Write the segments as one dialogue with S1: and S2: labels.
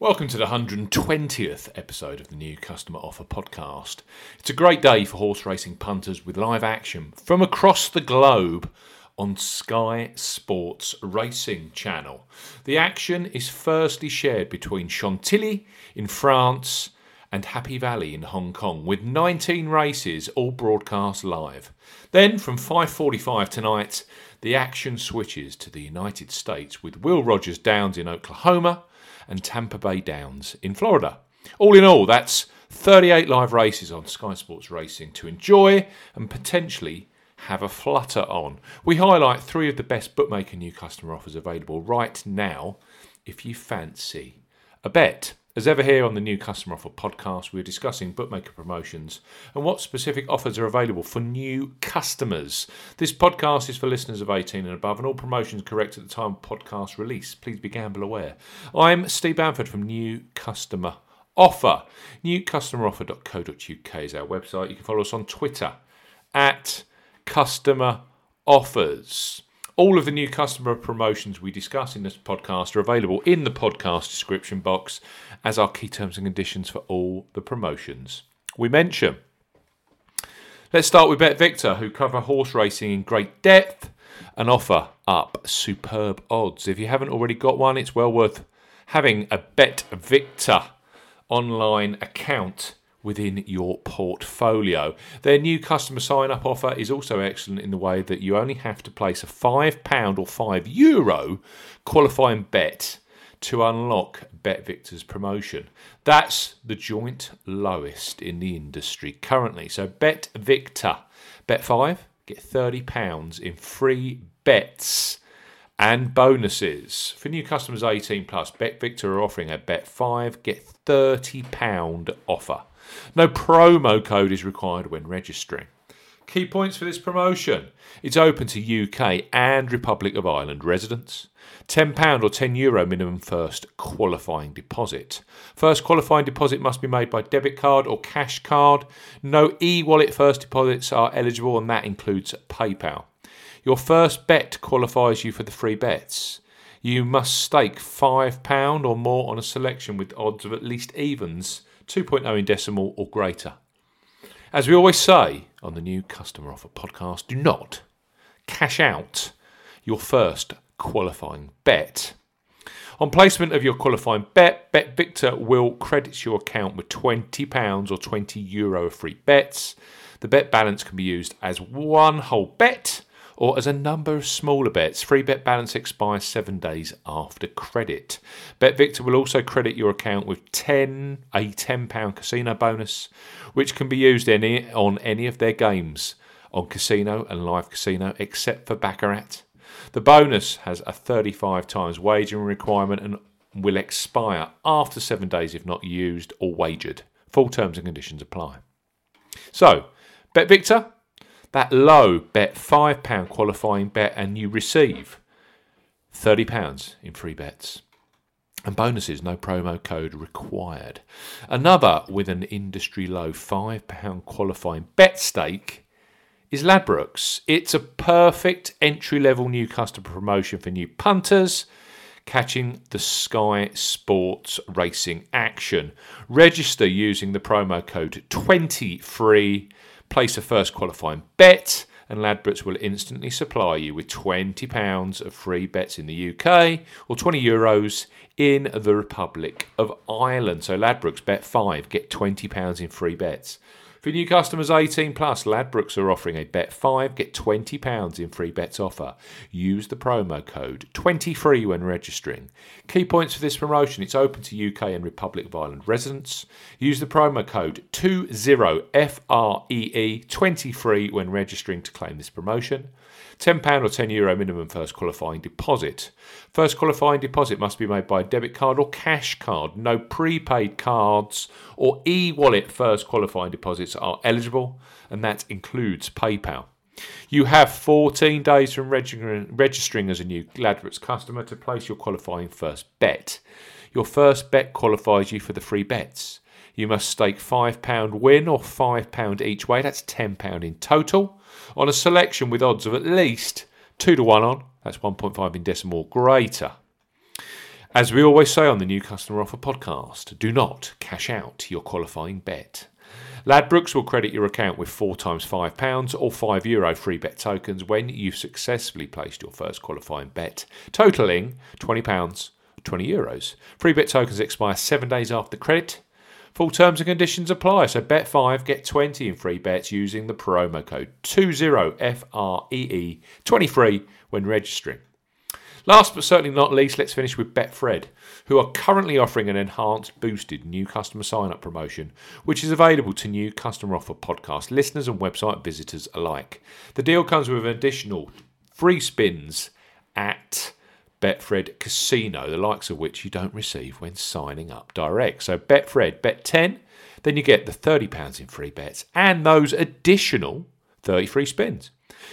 S1: Welcome to the 120th episode of the new Customer Offer Podcast. It's a great day for horse racing punters with live action from across the globe on Sky Sports Racing Channel. The action is firstly shared between Chantilly in France and Happy Valley in Hong Kong with 19 races all broadcast live. Then from 5:45 tonight, the action switches to the United States with Will Rogers Downs in Oklahoma and Tampa Bay Downs in Florida. All in all, that's 38 live races on Sky Sports Racing to enjoy and potentially have a flutter on. We highlight three of the best bookmaker new customer offers available right now if you fancy a bet. As ever, here on the New Customer Offer podcast, we're discussing bookmaker promotions and what specific offers are available for new customers. This podcast is for listeners of 18 and above, and all promotions correct at the time of podcast release. Please be gamble aware. I'm Steve Bamford from New Customer Offer. NewCustomeroffer.co.uk is our website. You can follow us on Twitter at Customer Offers. All of the new customer promotions we discuss in this podcast are available in the podcast description box as are key terms and conditions for all the promotions we mention. Let's start with Bet Victor, who cover horse racing in great depth and offer up superb odds. If you haven't already got one, it's well worth having a Bet Victor online account within your portfolio. Their new customer sign up offer is also excellent in the way that you only have to place a £5 or €5 Euro qualifying bet to unlock Bet Victor's promotion. That's the joint lowest in the industry currently. So Bet Victor, bet 5, get £30 in free bets and bonuses. For new customers 18 plus, Bet Victor are offering a bet 5, get £30 offer. No promo code is required when registering. Key points for this promotion. It's open to UK and Republic of Ireland residents. £10 or €10 Euro minimum first qualifying deposit. First qualifying deposit must be made by debit card or cash card. No e wallet first deposits are eligible, and that includes PayPal. Your first bet qualifies you for the free bets. You must stake £5 or more on a selection with odds of at least evens 2.0 in decimal or greater. As we always say on the new Customer Offer podcast, do not cash out your first qualifying bet. On placement of your qualifying bet, Bet Victor will credit your account with £20 or €20 of free bets. The bet balance can be used as one whole bet or as a number of smaller bets. Free bet balance expires seven days after credit. BetVictor will also credit your account with 10 a £10 casino bonus, which can be used any, on any of their games on casino and live casino except for Baccarat. The bonus has a 35 times wagering requirement and will expire after seven days if not used or wagered. Full terms and conditions apply. So, BetVictor, that low bet £5 qualifying bet and you receive £30 in free bets. And bonuses, no promo code required. Another with an industry low £5 qualifying bet stake is Ladbrokes. It's a perfect entry level new customer promotion for new punters catching the Sky Sports racing action. Register using the promo code 20free Place a first qualifying bet, and Ladbrokes will instantly supply you with £20 of free bets in the UK or 20 euros in the Republic of Ireland. So Ladbrokes bet 5, get £20 in free bets. For new customers 18 plus, Ladbrokes are offering a bet 5, get £20 in free bets offer. Use the promo code 20 free when registering. Key points for this promotion it's open to UK and Republic of Ireland residents. Use the promo code 20FREE 20 free when registering to claim this promotion. £10 or €10 Euro minimum first qualifying deposit. First qualifying deposit must be made by a debit card or cash card. No prepaid cards or e wallet first qualifying deposits are eligible, and that includes PayPal. You have 14 days from registering as a new Ladbrokes customer to place your qualifying first bet. Your first bet qualifies you for the free bets. You must stake £5 win or £5 each way, that's £10 in total on a selection with odds of at least 2 to 1 on, that's 1.5 in decimal greater. As we always say on the New Customer Offer podcast, do not cash out your qualifying bet. Ladbrokes will credit your account with four times £5 or €5 Euro free bet tokens when you've successfully placed your first qualifying bet, totaling £20 20 euros. Free bet tokens expire seven days after credit. Full terms and conditions apply. So bet 5, get 20 in free bets using the promo code 20FREE23 when registering. Last but certainly not least, let's finish with Betfred, who are currently offering an enhanced, boosted new customer sign up promotion, which is available to new customer offer podcast listeners and website visitors alike. The deal comes with an additional free spins at Betfred Casino, the likes of which you don't receive when signing up direct. So Betfred, bet 10, then you get the £30 in free bets and those additional 30 free spins.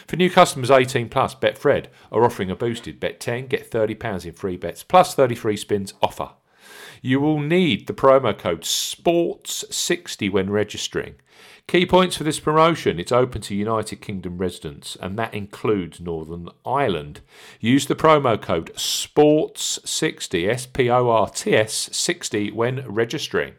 S1: For new customers 18 plus, Betfred are offering a boosted bet 10, get £30 in free bets plus 33 spins offer. You will need the promo code SPORTS60 when registering. Key points for this promotion it's open to United Kingdom residents, and that includes Northern Ireland. Use the promo code SPORTS60, S P O R T S 60 when registering.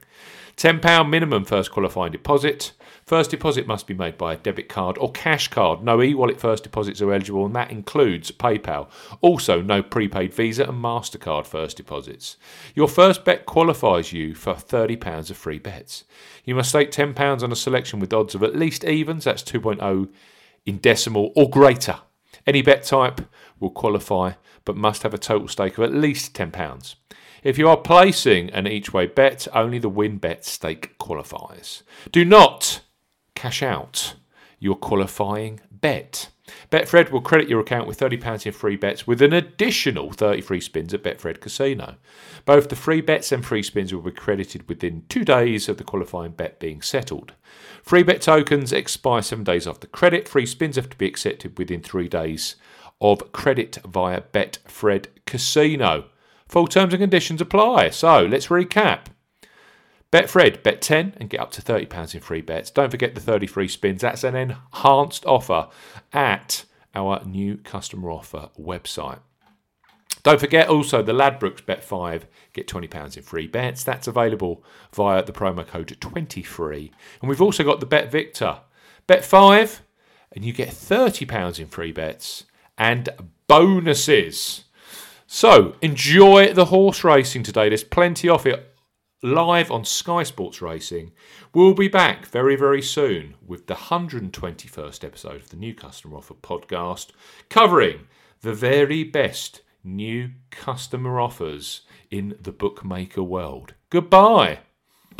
S1: £10 minimum first qualifying deposit. First deposit must be made by a debit card or cash card. No e wallet first deposits are eligible, and that includes PayPal. Also, no prepaid Visa and MasterCard first deposits. Your first bet qualifies you for £30 of free bets. You must stake £10 on a selection with odds of at least evens, that's 2.0 in decimal or greater. Any bet type will qualify, but must have a total stake of at least £10. If you are placing an each way bet, only the win bet stake qualifies. Do not cash out your qualifying bet. Betfred will credit your account with £30 in free bets with an additional 30 free spins at Betfred Casino. Both the free bets and free spins will be credited within two days of the qualifying bet being settled. Free bet tokens expire seven days after credit. Free spins have to be accepted within three days of credit via Betfred Casino. Full terms and conditions apply. So let's recap. Betfred, bet 10 and get up to £30 in free bets. Don't forget the 30 free spins. That's an enhanced offer at our new customer offer website. Don't forget also the Ladbrokes Bet 5, get £20 in free bets. That's available via the promo code 23. And we've also got the Bet Victor. Bet 5, and you get £30 in free bets and bonuses. So enjoy the horse racing today. There's plenty of it live on Sky Sports Racing. We'll be back very, very soon with the 121st episode of the New Customer Offer podcast, covering the very best new customer offers in the bookmaker world. Goodbye.